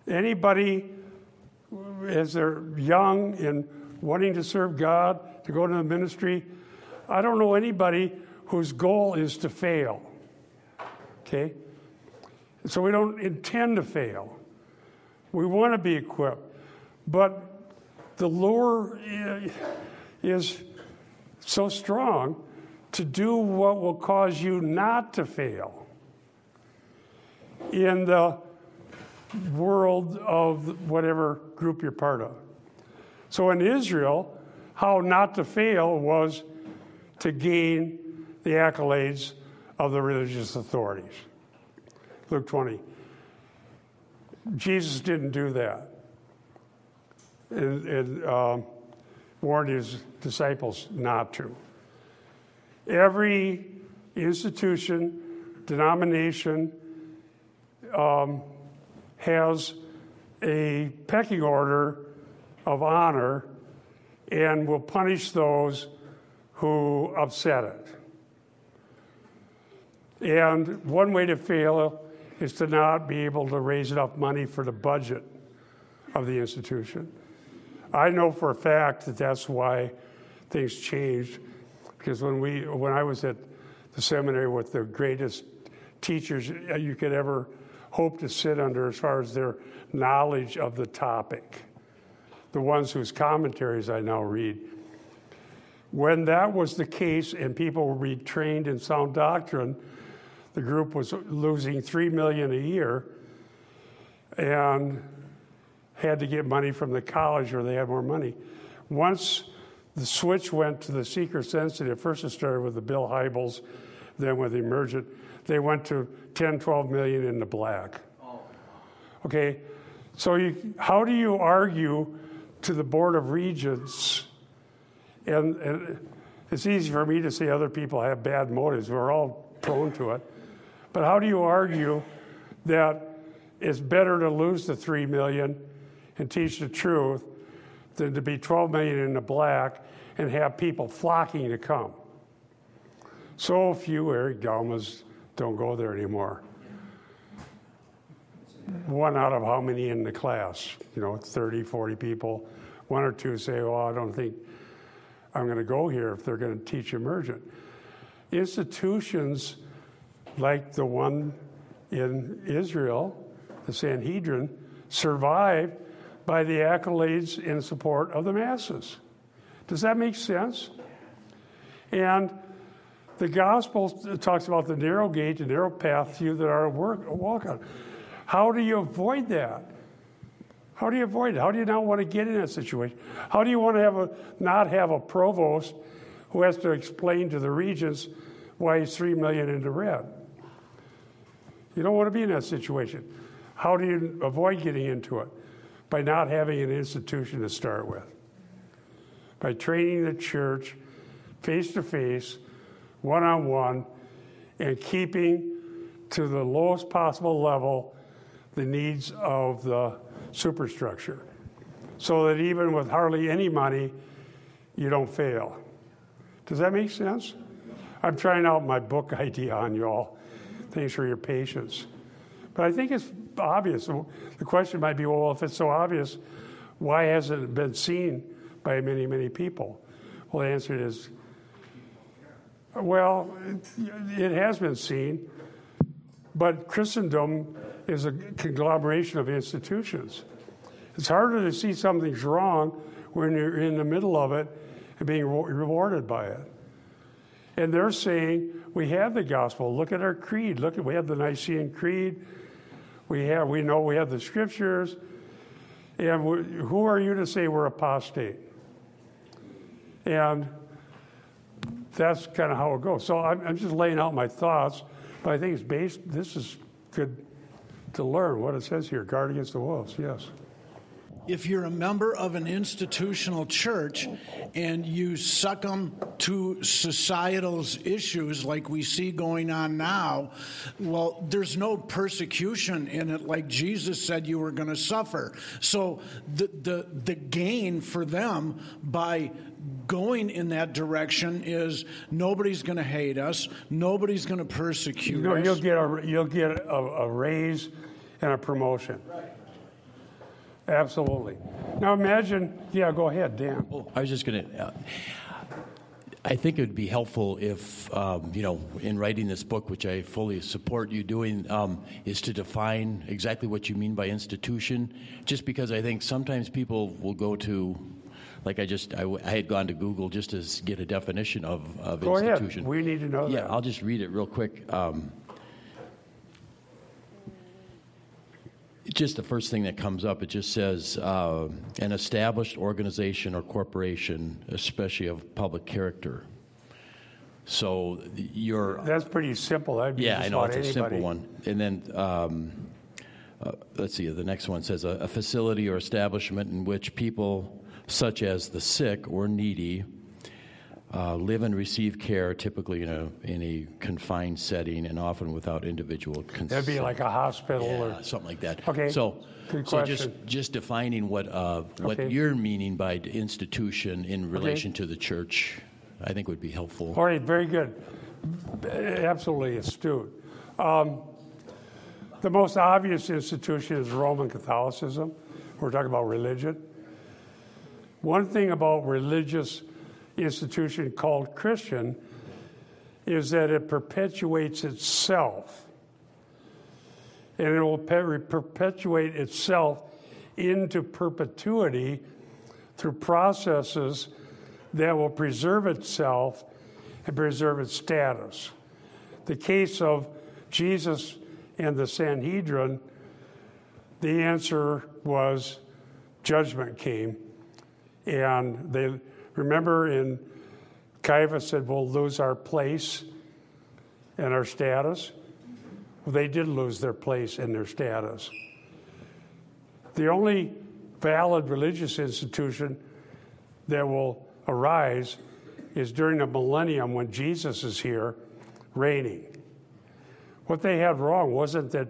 anybody, as they're young and wanting to serve God, to go to the ministry, I don't know anybody whose goal is to fail. Okay? So we don't intend to fail. We want to be equipped. But the lure is so strong to do what will cause you not to fail in the world of whatever group you're part of. So in Israel, how not to fail was to gain the accolades of the religious authorities. Luke 20. Jesus didn't do that. And, and uh, warned his disciples not to. Every institution, denomination um, has a pecking order of honor and will punish those who upset it. And one way to fail is to not be able to raise enough money for the budget of the institution. I know for a fact that that's why things changed. Because when we, when I was at the seminary with the greatest teachers you could ever hope to sit under, as far as their knowledge of the topic, the ones whose commentaries I now read. When that was the case, and people were retrained in sound doctrine, the group was losing three million a year, and had to get money from the college or they had more money. Once the switch went to the seeker sensitive, first it started with the Bill Hybels, then with the Emergent, they went to 10, 12 million in the black. Oh. Okay, so you, how do you argue to the Board of Regents? And, and it's easy for me to say other people have bad motives. We're all prone to it. But how do you argue that it's better to lose the three million and teach the truth than to be 12 million in the black and have people flocking to come. So few Eric Dalmas don't go there anymore. One out of how many in the class? You know, 30, 40 people. One or two say, well, I don't think I'm going to go here if they're going to teach emergent. Institutions like the one in Israel, the Sanhedrin, survived by the accolades in support of the masses. Does that make sense? And the gospel talks about the narrow gate, the narrow path, few that are work, walk on. How do you avoid that? How do you avoid it? How do you not want to get in that situation? How do you want to have a, not have a provost who has to explain to the regents why he's three million into red? You don't want to be in that situation. How do you avoid getting into it? By not having an institution to start with. By training the church face to face, one on one, and keeping to the lowest possible level the needs of the superstructure. So that even with hardly any money, you don't fail. Does that make sense? I'm trying out my book idea on you all. Thanks for your patience. But I think it's obvious. The question might be well, if it's so obvious, why hasn't it been seen by many, many people? Well, the answer is well, it, it has been seen, but Christendom is a conglomeration of institutions. It's harder to see something's wrong when you're in the middle of it and being rewarded by it. And they're saying, we have the gospel. Look at our creed. Look at we have the Nicene Creed. We have we know we have the scriptures. And who are you to say we're apostate? And that's kind of how it goes. So I'm, I'm, just laying out my thoughts, but I think it's based. This is good to learn what it says here. Guard against the wolves. Yes if you're a member of an institutional church and you succumb to societal issues like we see going on now, well, there's no persecution in it like Jesus said you were going to suffer. So the, the, the gain for them by going in that direction is nobody's going to hate us, nobody's going to persecute you know, us. You'll get a, you'll get a, a raise and a promotion. Right. Absolutely. Now imagine, yeah, go ahead, Dan. Oh, I was just going to. Uh, I think it would be helpful if, um, you know, in writing this book, which I fully support you doing, um, is to define exactly what you mean by institution. Just because I think sometimes people will go to, like I just, I, I had gone to Google just to get a definition of, of go institution. Ahead. We need to know yeah, that. I'll just read it real quick. Um, just the first thing that comes up, it just says uh, an established organization or corporation, especially of public character. So you're. That's pretty simple. That'd be yeah, I know it's anybody. a simple one. And then um, uh, let's see, the next one says a, a facility or establishment in which people, such as the sick or needy, uh, live and receive care, typically in a in a confined setting, and often without individual consent. That'd be like a hospital yeah, or something like that. Okay. So, Good so question. just just defining what uh, what Okay. you're meaning by institution in relation to the church, I think would be helpful. All right, very good. Absolutely astute. Um, the most obvious institution is Roman Catholicism. We're talking about religion. One thing about religious institution called Christian is that it perpetuates itself. And it will perpetuate itself into perpetuity through processes that will preserve itself and preserve its status. The case of Jesus and the Sanhedrin, the answer was judgment came. And they remember in Caiaphas said, We'll lose our place and our status. Well, they did lose their place and their status. The only valid religious institution that will arise is during the millennium when Jesus is here reigning. What they had wrong wasn't that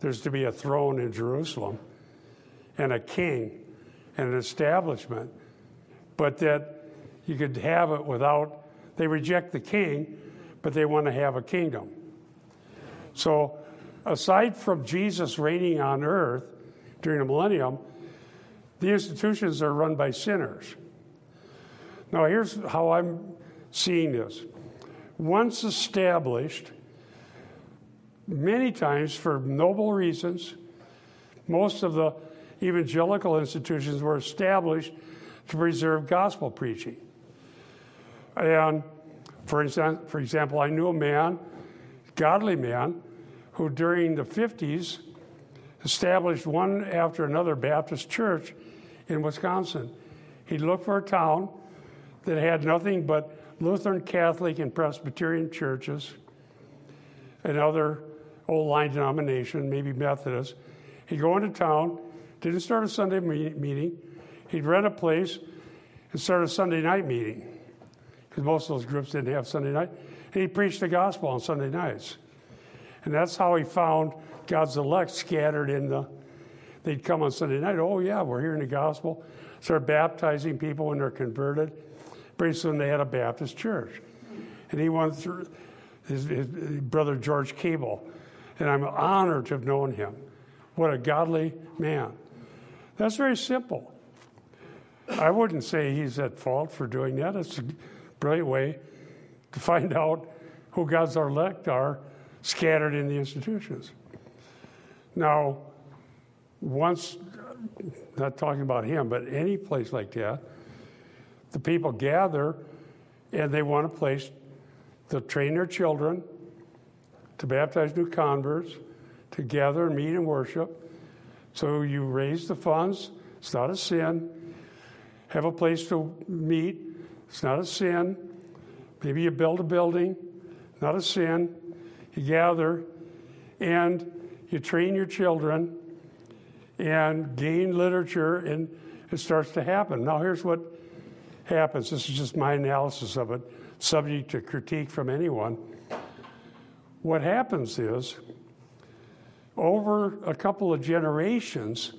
there's to be a throne in Jerusalem and a king and an establishment, but that you could have it without, they reject the king, but they want to have a kingdom. So, aside from Jesus reigning on earth during the millennium, the institutions are run by sinners. Now, here's how I'm seeing this. Once established, many times for noble reasons, most of the evangelical institutions were established to preserve gospel preaching. And for, exa- for example, I knew a man, godly man, who during the 50s established one after another Baptist church in Wisconsin. He looked for a town that had nothing but Lutheran, Catholic, and Presbyterian churches and other old line denomination, maybe Methodist. He'd go into town, didn't start a Sunday meeting. He'd rent a place and start a Sunday night meeting because most of those groups didn't have Sunday night. And he preached the gospel on Sunday nights. And that's how he found God's elect scattered in the. They'd come on Sunday night. Oh, yeah, we're hearing the gospel. Start baptizing people when they're converted. Pretty soon they had a Baptist church. And he went through his, his brother George Cable. And I'm honored to have known him. What a godly man. That's very simple. I wouldn't say he's at fault for doing that. It's brilliant way to find out who God's elect are scattered in the institutions. Now, once, not talking about him, but any place like that, the people gather and they want a place to train their children, to baptize new converts, to gather and meet and worship. So you raise the funds, it's not a sin. Have a place to meet, it's not a sin. Maybe you build a building, not a sin. You gather and you train your children and gain literature, and it starts to happen. Now, here's what happens this is just my analysis of it, subject to critique from anyone. What happens is, over a couple of generations,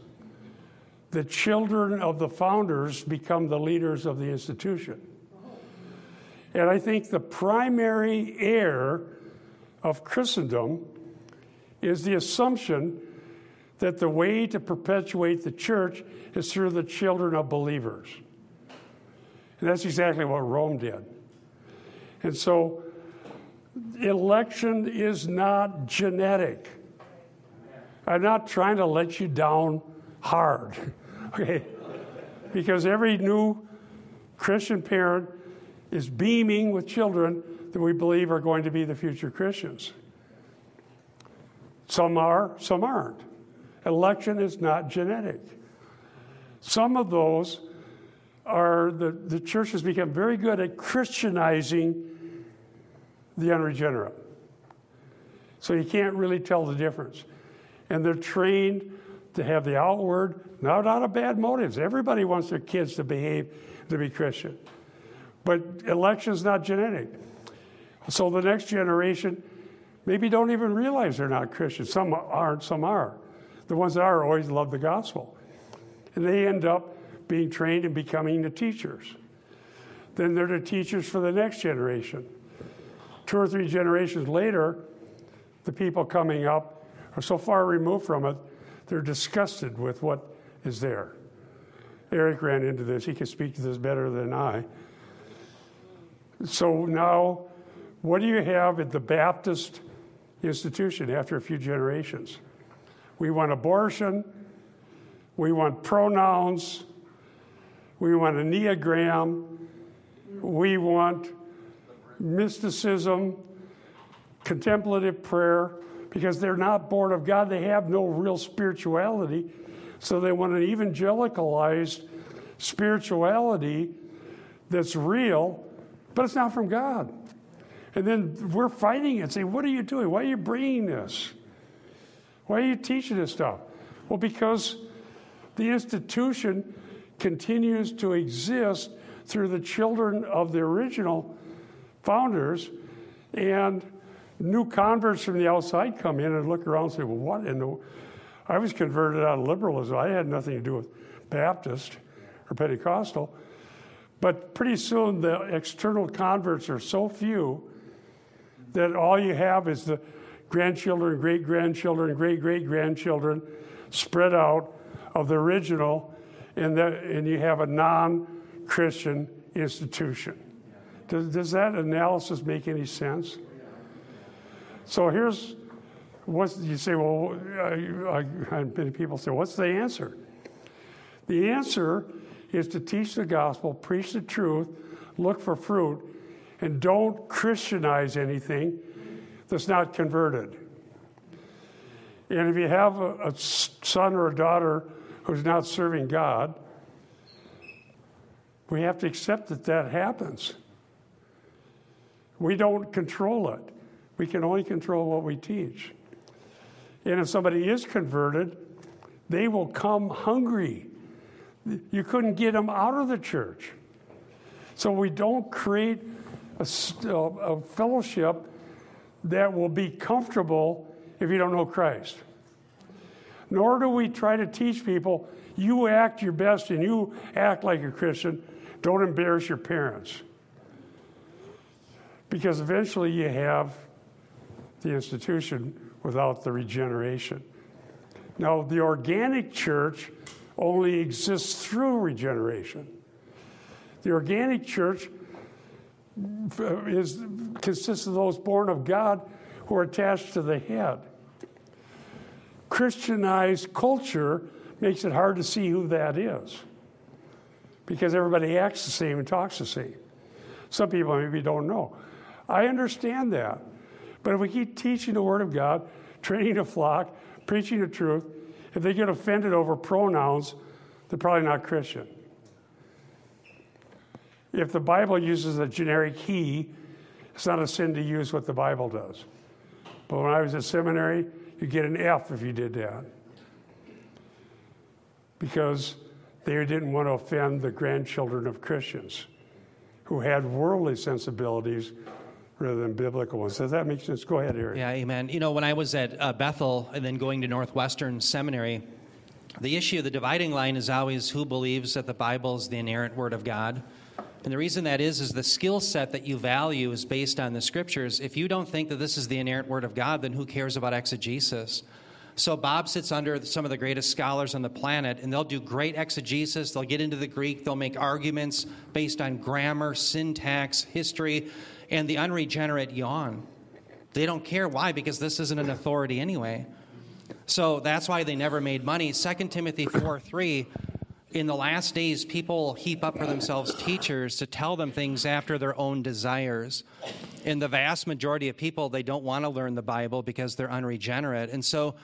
the children of the founders become the leaders of the institution. And I think the primary error of Christendom is the assumption that the way to perpetuate the church is through the children of believers. And that's exactly what Rome did. And so, election is not genetic. I'm not trying to let you down hard, okay? Because every new Christian parent is beaming with children that we believe are going to be the future Christians. Some are, some aren't. Election is not genetic. Some of those are, the, the church has become very good at Christianizing the unregenerate. So you can't really tell the difference. And they're trained to have the outward, not out of bad motives. Everybody wants their kids to behave, to be Christian. But election is not genetic. So the next generation maybe don't even realize they're not Christians. Some aren't, some are. The ones that are always love the gospel. And they end up being trained and becoming the teachers. Then they're the teachers for the next generation. Two or three generations later, the people coming up are so far removed from it, they're disgusted with what is there. Eric ran into this. He can speak to this better than I. So now, what do you have at the Baptist institution after a few generations? We want abortion, we want pronouns, we want a Enneagram, we want mysticism, contemplative prayer, because they're not born of God. They have no real spirituality. So they want an evangelicalized spirituality that's real, but it's not from God. And then we're fighting it, saying, What are you doing? Why are you bringing this? Why are you teaching this stuff? Well, because the institution continues to exist through the children of the original founders, and new converts from the outside come in and look around and say, Well, what in the. I was converted out of liberalism. I had nothing to do with Baptist or Pentecostal. But pretty soon the external converts are so few that all you have is the grandchildren, great grandchildren, great great grandchildren spread out of the original, and, that, and you have a non Christian institution. Does, does that analysis make any sense? So here's what you say, well, uh, I, I, uh, many people say, what's the answer? The answer is to teach the gospel, preach the truth, look for fruit, and don't Christianize anything that's not converted. And if you have a, a son or a daughter who's not serving God, we have to accept that that happens. We don't control it. We can only control what we teach. And if somebody is converted, they will come hungry. You couldn't get them out of the church. So we don't create a, a fellowship that will be comfortable if you don't know Christ. Nor do we try to teach people, you act your best and you act like a Christian. Don't embarrass your parents. Because eventually you have the institution without the regeneration. Now, the organic church only exists through regeneration. The organic church is, consists of those born of God who are attached to the head. Christianized culture makes it hard to see who that is because everybody acts the same and talks the same. Some people maybe don't know. I understand that. But if we keep teaching the Word of God, training the flock, preaching the truth, if they get offended over pronouns, they're probably not Christian. If the Bible uses a generic he, it's not a sin to use what the Bible does. But when I was at seminary, you get an F if you did that. Because they didn't want to offend the grandchildren of Christians who had worldly sensibilities rather than biblical ones. Does that make sense? Go ahead, Eric. Yeah, amen. You know, when I was at uh, Bethel and then going to Northwestern Seminary, the issue, the dividing line is always who believes that the Bible is the inerrant Word of God and the reason that is, is the skill set that you value is based on the scriptures. If you don't think that this is the inerrant word of God, then who cares about exegesis? So Bob sits under some of the greatest scholars on the planet, and they'll do great exegesis. They'll get into the Greek. They'll make arguments based on grammar, syntax, history, and the unregenerate yawn. They don't care why, because this isn't an authority anyway. So that's why they never made money. 2 Timothy 4 3 in the last days, people heap up for themselves teachers to tell them things after their own desires. In the vast majority of people, they don't want to learn the Bible because they're unregenerate. And so,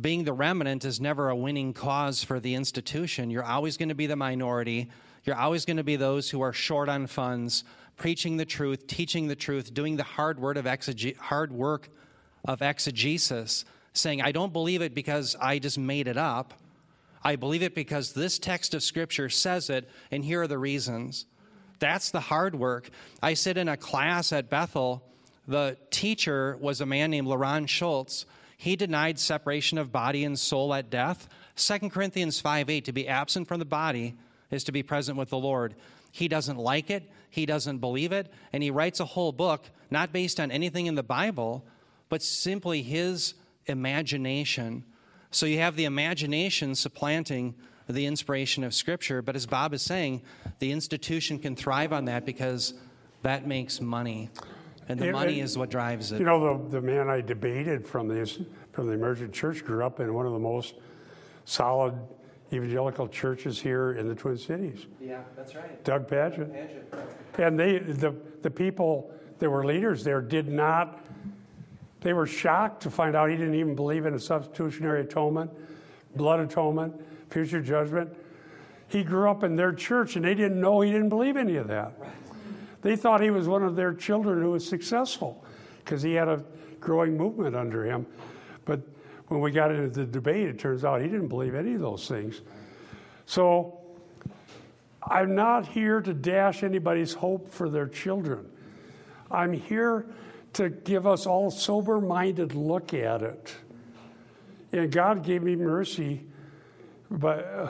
being the remnant is never a winning cause for the institution. You're always going to be the minority. You're always going to be those who are short on funds, preaching the truth, teaching the truth, doing the hard, word of exege- hard work of exegesis, saying, I don't believe it because I just made it up. I believe it because this text of Scripture says it, and here are the reasons. That's the hard work. I sit in a class at Bethel. The teacher was a man named LeRon Shults. He denied separation of body and soul at death. 2 Corinthians 5 8, to be absent from the body is to be present with the Lord. He doesn't like it, he doesn't believe it, and he writes a whole book, not based on anything in the Bible, but simply his imagination so you have the imagination supplanting the inspiration of Scripture. But as Bob is saying, the institution can thrive on that because that makes money. And the money is what drives it. You know, the, the man I debated from the, from the emergent church grew up in one of the most solid evangelical churches here in the Twin Cities. Yeah, that's right. Doug Pagitt. And they, the, the people that were leaders there did not they were shocked to find out he didn't even believe in a substitutionary atonement, blood atonement, future judgment. He grew up in their church and they didn't know he didn't believe any of that. They thought he was one of their children who was successful because he had a growing movement under him. But when we got into the debate, it turns out he didn't believe any of those things. So I'm not here to dash anybody's hope for their children. I'm here to give us all sober minded look at it. And God gave me mercy, but uh,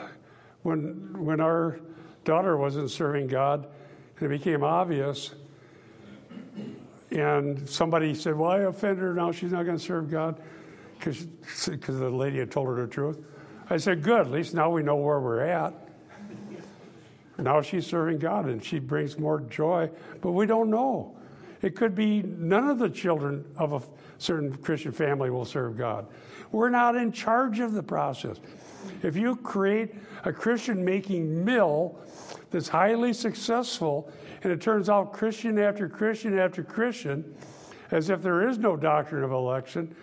when, when our daughter wasn't serving God, it became obvious. And somebody said, Well, I offended her, now she's not going to serve God because the lady had told her the truth. I said, Good, at least now we know where we're at. Now she's serving God and she brings more joy, but we don't know. It could be none of the children of a certain Christian family will serve God. We're not in charge of the process. If you create a Christian making mill that's highly successful, and it turns out Christian after Christian after Christian, as if there is no doctrine of election,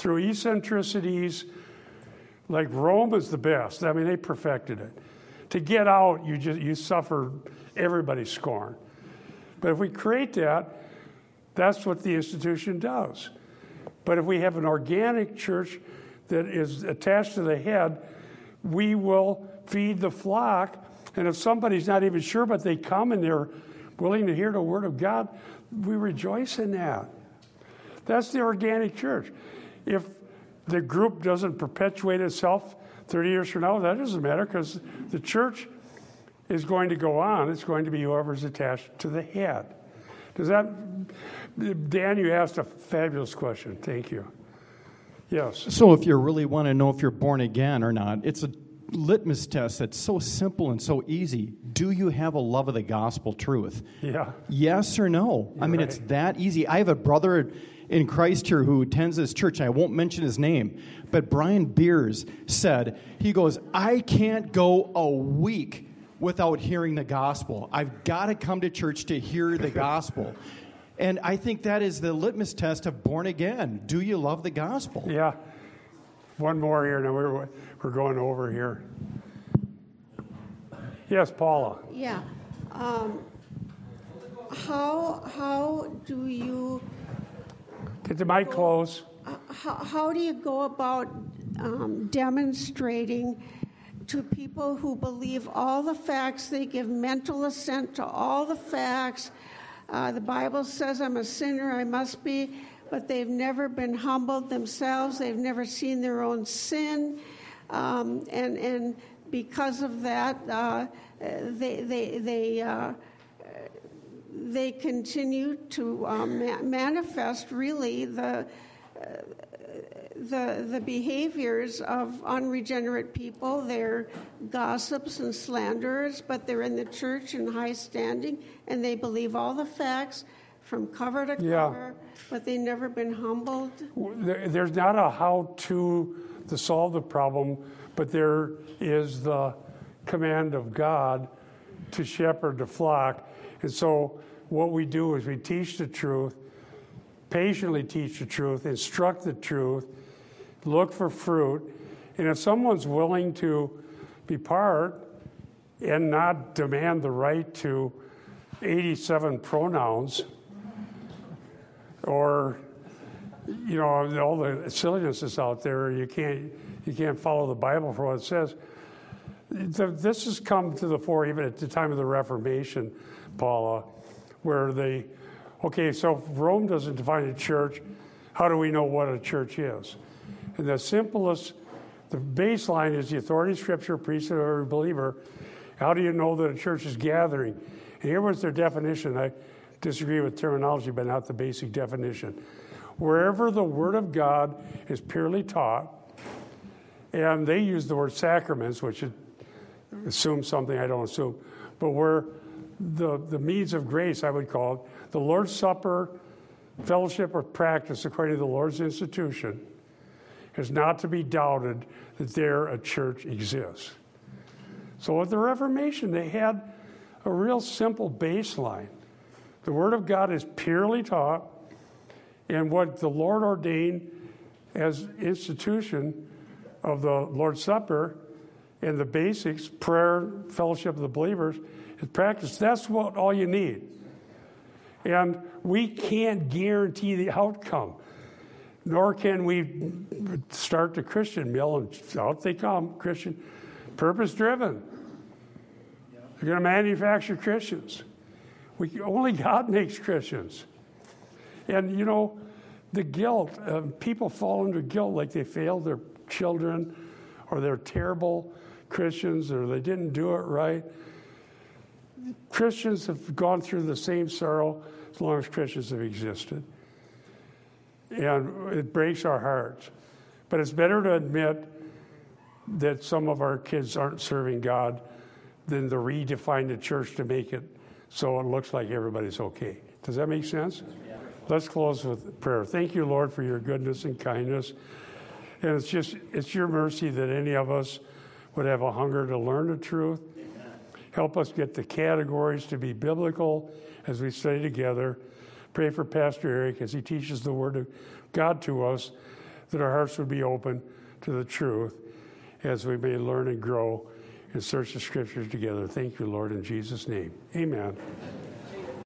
through eccentricities, like Rome is the best. I mean, they perfected it. To get out, you just you suffer everybody's scorn. But if we create that, that's what the institution does. But if we have an organic church that is attached to the head, we will feed the flock. And if somebody's not even sure, but they come and they're willing to hear the word of God, we rejoice in that. That's the organic church. If the group doesn't perpetuate itself 30 years from now, that doesn't matter because the church is going to go on. It's going to be whoever's attached to the head. Does that, Dan, you asked a fabulous question. Thank you. Yes. So, if you really want to know if you're born again or not, it's a litmus test that's so simple and so easy. Do you have a love of the gospel truth? Yeah. Yes or no? You're I mean, right. it's that easy. I have a brother in Christ here who attends this church. I won't mention his name, but Brian Beers said, he goes, I can't go a week without hearing the gospel. I've got to come to church to hear the gospel. And I think that is the litmus test of born again. Do you love the gospel? Yeah. One more here, and we're, we're going over here. Yes, Paula. Yeah. Um, how how do you Get the close. how, how do you go about um, demonstrating to people who believe all the facts? They give mental assent to all the facts. Uh, the Bible says I'm a sinner. I must be. But they've never been humbled themselves. They've never seen their own sin, um, and and because of that, uh, they they they. Uh, they continue to um, ma- manifest really the, uh, the, the behaviors of unregenerate people. They're gossips and slanderers, but they're in the church in high standing and they believe all the facts from cover to Yeah. cover, but they've never been humbled. There's not a how to to solve the problem, but there is the command of God to shepherd the flock. And so, what we do is we teach the truth, patiently teach the truth, instruct the truth, look for fruit. And if someone's willing to be part and not demand the right to 87 pronouns or you know all the silliness out there you can't you can't follow the bible for what it says this has come to the fore even at the time of the reformation paula where they okay so if rome doesn't define a church how do we know what a church is? And the simplest the baseline is the authority of scripture priesthood of every believer. How do you know that a church is gathering? And here was their definition. I disagree with terminology but not the basic definition. Wherever the word of god is purely taught and they use the word sacraments which assumes something I don't assume, but where the, the means of grace, I would call it, the Lord's Supper, fellowship or practice according to the Lord's institution, is not to be doubted that there a church exists. So at the Reformation, they had a real simple baseline. The Word of God is purely taught, and what the Lord ordained as institution of the Lord's Supper and the basics, prayer, fellowship of the believers, practice. That's what all you need. And we can't guarantee the outcome, nor can we start the Christian mill and out they come, Christian, purpose driven. They're going to manufacture Christians. We, only God makes Christians. And you know, the guilt, uh, people fall under guilt like they failed their children or they're terrible Christians or they didn't do it right. Christians have gone through the same sorrow as long as Christians have existed. And it breaks our hearts. But it's better to admit that some of our kids aren't serving God than to redefine the church to make it so it looks like everybody's okay. Does that make sense? Let's close with prayer. Thank you, Lord, for your goodness and kindness. And it's just, it's your mercy that any of us would have a hunger to learn the truth. Help us get the categories to be biblical as we study together. Pray for Pastor Eric as he teaches the Word of God to us, that our hearts would be open to the truth as we may learn and grow and search the Scriptures together. Thank you, Lord, in Jesus' name. Amen.